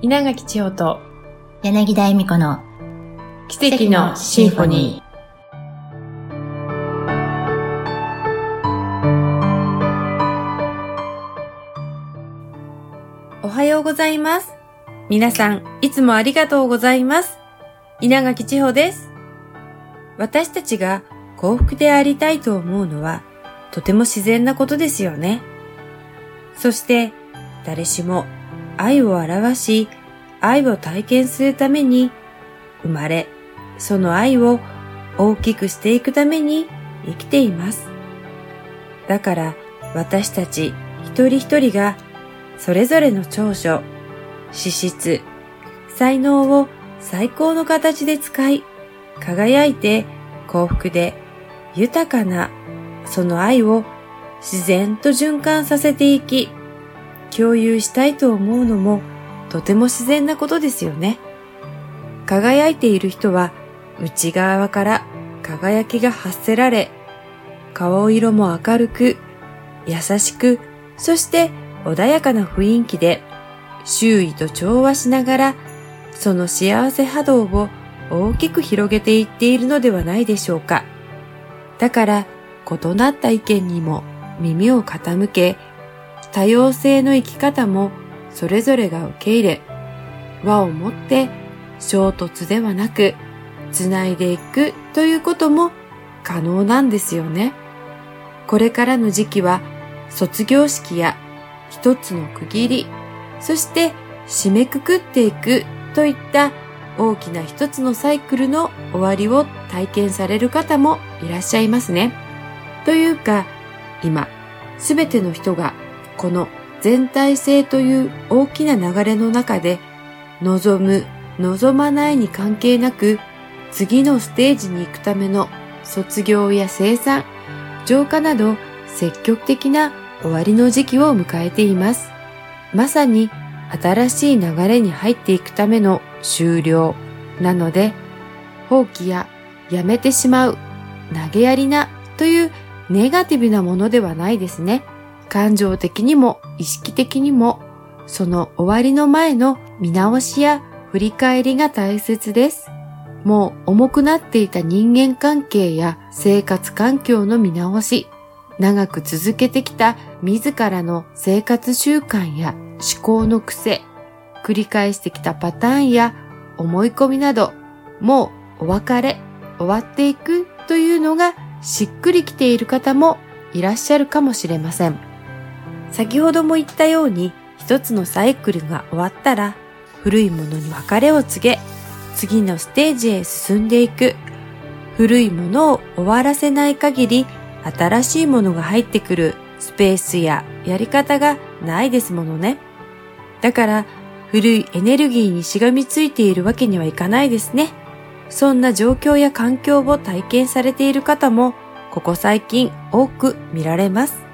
稲垣千代と柳田恵美子の奇跡のシンフォニー。おはようございます。皆さん、いつもありがとうございます。稲垣千穂です。私たちが幸福でありたいと思うのは、とても自然なことですよね。そして、誰しも愛を表し、愛を体験するために、生まれ、その愛を大きくしていくために生きています。だから私たち一人一人がそれぞれの長所、資質、才能を最高の形で使い、輝いて幸福で豊かなその愛を自然と循環させていき、共有したいと思うのもとても自然なことですよね。輝いている人は内側から輝きが発せられ、顔色も明るく、優しく、そして穏やかな雰囲気で周囲と調和しながらその幸せ波動を大きく広げていっているのではないでしょうか。だから異なった意見にも耳を傾け、多様性の生き方もそれぞれが受け入れ、和をもって衝突ではなく、つないでいくということも可能なんですよね。これからの時期は卒業式や一つの区切り、そして締めくくっていくといった大きな一つのサイクルの終わりを体験される方もいらっしゃいますね。というか、今、すべての人がこの全体性という大きな流れの中で望む、望まないに関係なく次のステージに行くための卒業や生産、浄化など積極的な終わりの時期を迎えています。まさに新しい流れに入っていくための終了なので、放棄ややめてしまう、投げやりなというネガティブなものではないですね。感情的にも意識的にも、その終わりの前の見直しや振り返りが大切です。もう重くなっていた人間関係や生活環境の見直し、長く続けてきた自らの生活習慣や思考の癖、繰り返してきたパターンや思い込みなど、もうお別れ、終わっていくというのがしっくりきている方もいらっしゃるかもしれません。先ほども言ったように一つのサイクルが終わったら古いものに別れを告げ次のステージへ進んでいく古いものを終わらせない限り新しいものが入ってくるスペースややり方がないですものね。だから古いエネルギーにしがみついているわけにはいかないですね。そんな状況や環境を体験されている方もここ最近多く見られます。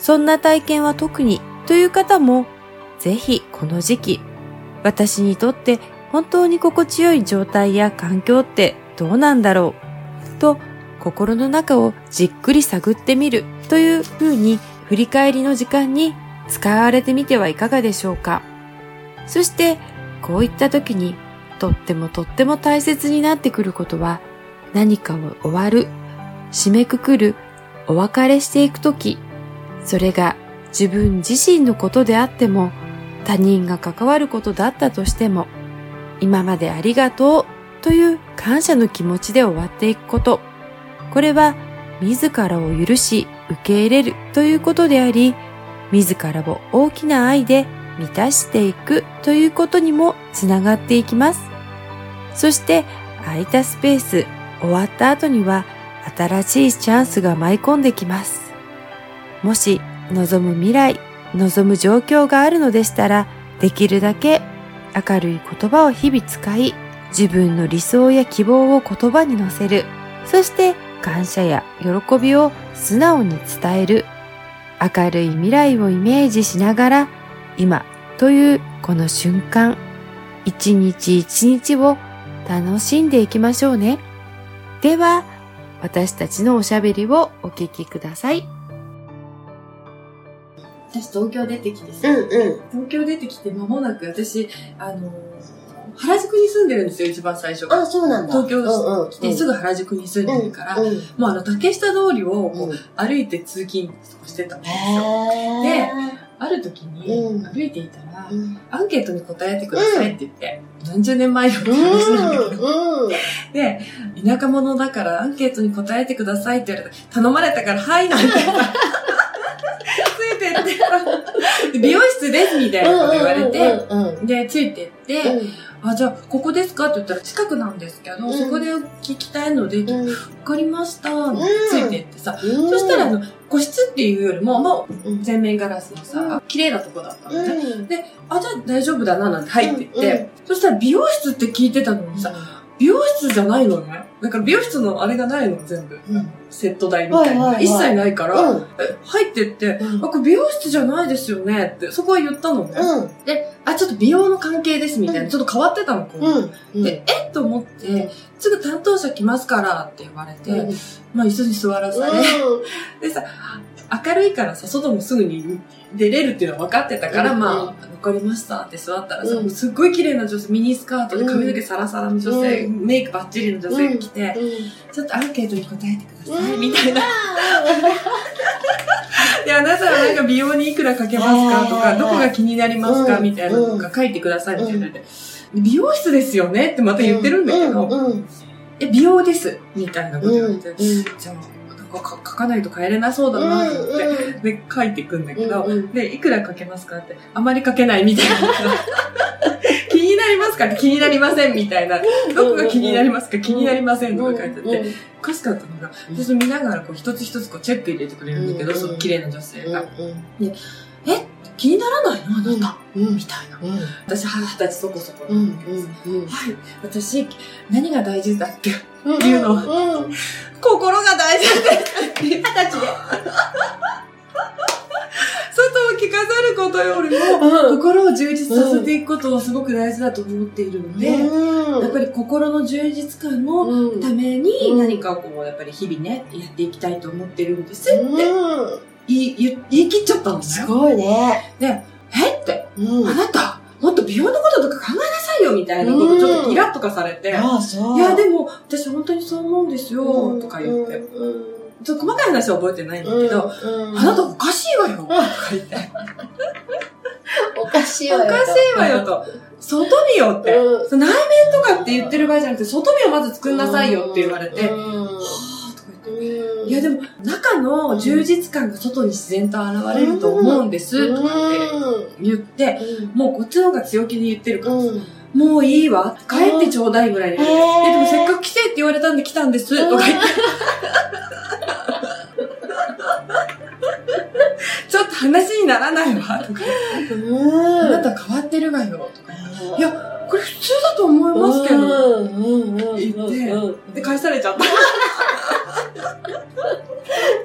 そんな体験は特にという方もぜひこの時期私にとって本当に心地よい状態や環境ってどうなんだろうと心の中をじっくり探ってみるというふうに振り返りの時間に使われてみてはいかがでしょうか。そしてこういった時にとってもとっても大切になってくることは何かを終わる、締めくくる、お別れしていく時、それが自分自身のことであっても他人が関わることだったとしても今までありがとうという感謝の気持ちで終わっていくこと。これは自らを許し受け入れるということであり、自らを大きな愛で満たしていくということにもつながっていきます。そして空いたスペース終わった後には新しいチャンスが舞い込んできます。もし望む未来、望む状況があるのでしたら、できるだけ明るい言葉を日々使い、自分の理想や希望を言葉に乗せる。そして感謝や喜びを素直に伝える。明るい未来をイメージしながら、今というこの瞬間、一日一日を楽しんでいきましょうね。では、私たちのおしゃべりをお聞きください。私東京出てきてさ、うんうん。東京出てきて間もなく私、あの、原宿に住んでるんですよ、一番最初。あ、そうなんだ。東京うんうん来てすぐ原宿に住んでるから、うん。もうあの竹下通りをこうんう歩いて通勤してたんですよ。へある時にうん歩いていたら、ーうん。アンケートに答えてくださいって言って、何十年前よってう話なんだけど、ん。うん。で、田舎者だからアンケートに答えてくださいって言われて、頼まれたから、はい、なんて 美容室ですみたいなこと言われて、で、ついてって、うん。あ、じゃあ、ここですか？って言ったら、近くなんですけど、うん。そこで聞きたいので、わうん。かりました、ついてってさ、うん。そしたら、あの、個室っていうよりも、もう、うん。全面ガラスのさ、うん。綺麗なとこだったのね。うん。で、あ、じゃあ大丈夫だな、なんて入ってって、そしたら美容室って聞いてたのにさ、美容室じゃないのね。だから美容室のあれがないの、全部。うん。セット代みたいな。はいはいはい。一切ないから、うん。え入ってって、うん。あ、これ美容室じゃないですよねって、そこは言ったのね。うん。で、あ、ちょっと美容の関係ですみたいな、うん。ちょっと変わってたの、こう。で、え？っと思って、すぐ担当者来ますからって言われて、うん。まあ椅子に座らされ、でさ、明るいからさ、外もすぐに出れるっていうのは分かってたから、うんまあ、分かりましたって座ったらさ、うん。すっごい綺麗な女性、ミニスカートで髪の毛サラサラの女性、うメイクバッチリの女性が来て、ちょっとアンケートに答えてください、みたいな。で、あなたはなんか美容にいくらかけますかとか、どこが気になりますかうん。みたいなのとか書いてください、みたいな。美容室ですよねってまた言ってるんだけど、え、美容ですみたいなこと言われて、うん。じゃあ、か書かないと帰れなそうだなと思って、で、書いていくんだけど、うんうんで、いくらかけますかって、あまりかけないみたいな。気になりますかって気になりませんみたいな。どこが気になりますか気になりませんとか書いてあって、おかしかったのが、うんで、それ見ながらこう一つ一つこうチェック入れてくれるんだけど、うんその綺麗な女性が。うえ気にならないの？あなた。んうんみたいな。うん私、二十歳そこそこうなんんだけどさうんはい。私、何が大事だって、うん言うのうん。心が大事って。二十歳で。外を着飾ることよりも、心を充実させていくことをすごく大事だと思っているので、やっぱり心の充実感のうん。ためにうん。何かこう、やっぱり日々ね、やっていきたいと思ってるんですって。うん。言い言い切っちゃったのね。すごいね。で、え？って、うんあなた、もっと美容のこととか考えなさいよみたいなことちょっとイラッとかされて、ああ、そう。いや、でも、私本当にそう思うんですよ、うんとか言って。うんちょっと細かい話は覚えてないんだけど、うんあなたおかしいわよとか言って。おかしいわよ。おかしいわよと。外見よって。内面とかって言ってる場合じゃなくて、外見をまず作んなさいよって言われて、はうんぁとか言って。うんいやでも、中の充実感が外に自然と現れると思うんです、とかって言って、もうこっちの方が強気に言ってるから、うんもういいわ、帰ってちょうだいぐらいで、へー。え、でもせっかく来てって言われたんで来たんです、とか言って。ちょっと話にならないわ、とか。うん。あなた変わってるわよ、とか。いや、これ普通だと思いますけど。言ってうんで、返されちゃった。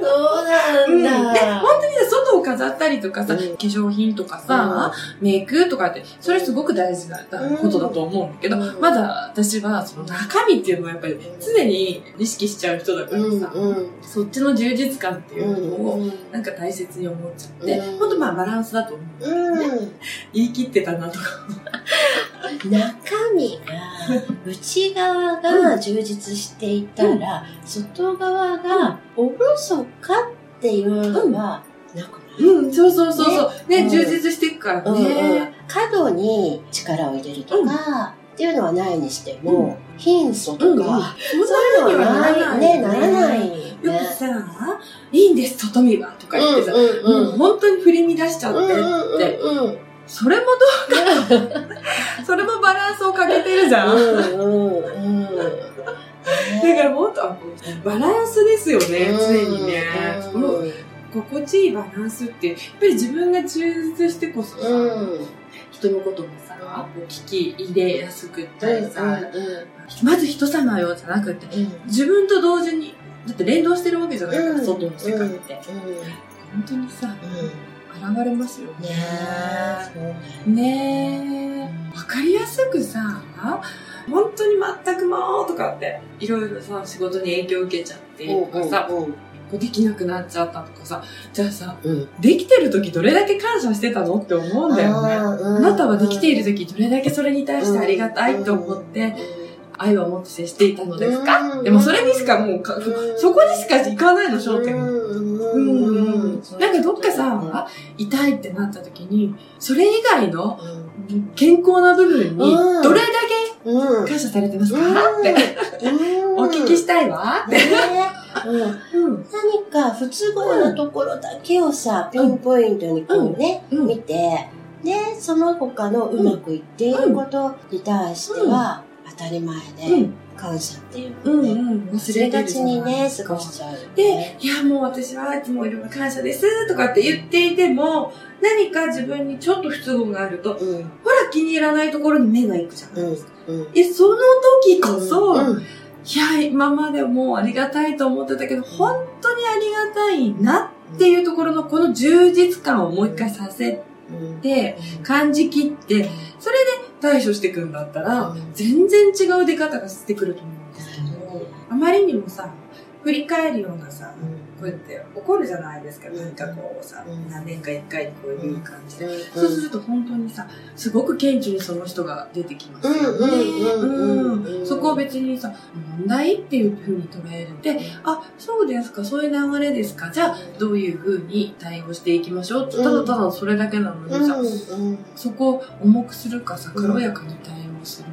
そうなんだ。で、本当にね、外を飾ったりとかさ、うん。化粧品とかさ、メイクとかって、それすごく大事なことだと思うんだけど、うん。まだ私はその中身っていうのはやっぱり常に意識しちゃう人だからうんさ、うん。そっちの充実感っていうのを、うんなんか大切に思っちゃって、うんほんとまあバランスだと思う。うん。言い切ってたなとか。中身が、内側が充実していたら、外側がおろそかっていうのは、なくうん、そうそうそうそう。ね、うん。充実していくからうんうん。ね。過度に力を入れるとか、っていうのはないにしても、貧相とか、そういうのはない、ね、ならない。ね。よくさ、いいんです、外見は、とか言ってさ、うんもう本当に振り乱しちゃってって、それもどうか、それもバランスをかけてるじゃん。うんうんうん。だからもっと、あバランスですよね、常にね。心地いいバランスって、やっぱり自分が充実してこそさ、うん。人のこともさ、こう聞き入れやすくったりさ、うまず人様よじゃなくて、んうん。自分と同時に、だって連動してるわけじゃないから、うん。外の世界って。本当にさ、現れますよね。ね。え。わかりやすくさ、本当に全くもうとかって、いろいろさ、仕事に影響を受けちゃってとかさ、できなくなっちゃったとかさ、じゃあさ、うん。できてる時どれだけ感謝してたの？って思うんだよね。ああなたはできている時どれだけそれに対してありがたいと思って、愛を持って接していたのですか？でもそれにしかもうか、そこにしか行かないの、焦点。が。うん。なんかどっかさ、痛いってなった時に、それ以外の健康な部分にうん。どれだうん。け感謝されてますか？って。お聞きしたいわ。って。ねうんうん。何か不都合なところだけをさ、ピンポイントにこうね、うん見て、で、その他のうまくいっていることに対しては、当たり前うでん。感謝っていううん。ので、うん。忘れがちにね、過ごしちゃうよでね。、いやもう私はいつもいろいろ感謝ですとかって言っていても、何か自分にちょっと不都合があると、ほうん、ら気に入らないところに目が行くじゃないですか。うん。え、その時こそ、うんいや、今までもうありがたいと思ってたけど、本当にありがたいなっていうところのこの充実感をもう一回させうん。て、感じきって、それで対処していくんだったら、うん全然違う出方がしてくると思うんですけど、あまりにもさ、振り返るようなさ、こうやって怒るじゃないですか、うん何かこうさ、うん何年か一回こういう感じで。うんそうすると本当にさ、すごく顕著にその人が出てきますよね。そこを別にさ、問題っていうふうに捉える。で、あ、そうですか、そういう流れですか。じゃあ、どういうふうに対応していきましょうただただそれだけなのにさ、うんそこを重くするかさ、うん軽やかに対応する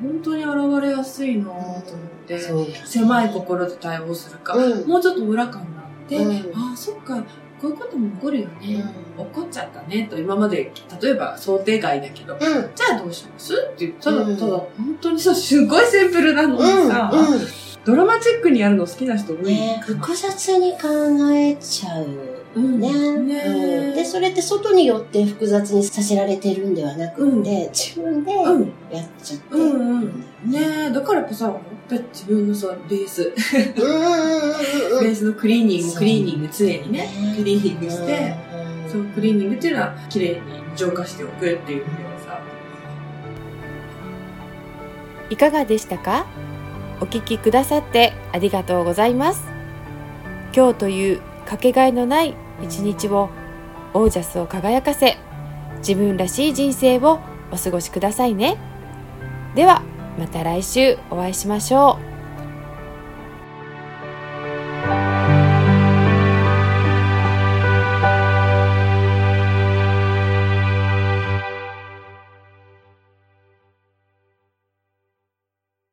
本当に現れやすいなぁと思って、狭い心で対応するか、うん。もうちょっと裏感があって、うん。ああ、そっか、こういうことも起こるよね。怒っちゃったねと今まで例えば想定外だけど、うん。じゃあどうします？って言ったら、うん。ただ本当にさすごいシンプルなのにさ、うんドラマチックにやるの好きな人多いね複雑に考えちゃう。うんね。ねうん。で、それって外によって複雑にさせられてるんではなくうん。て、自分でうん。やっちゃって。うんうん。ねえだからやっぱさやっぱり自分のさベース。ベースのクリーニングクリーニング常にね。ねクリーニングして、うん。そうクリーニングっていうのは綺麗に浄化しておくっていう意味ではさ。いかがでしたか？お聞きくださってありがとうございます。今日というかけがえのない一日をオージャスを輝かせ自分らしい人生をお過ごしくださいね。ではまた来週お会いしましょう。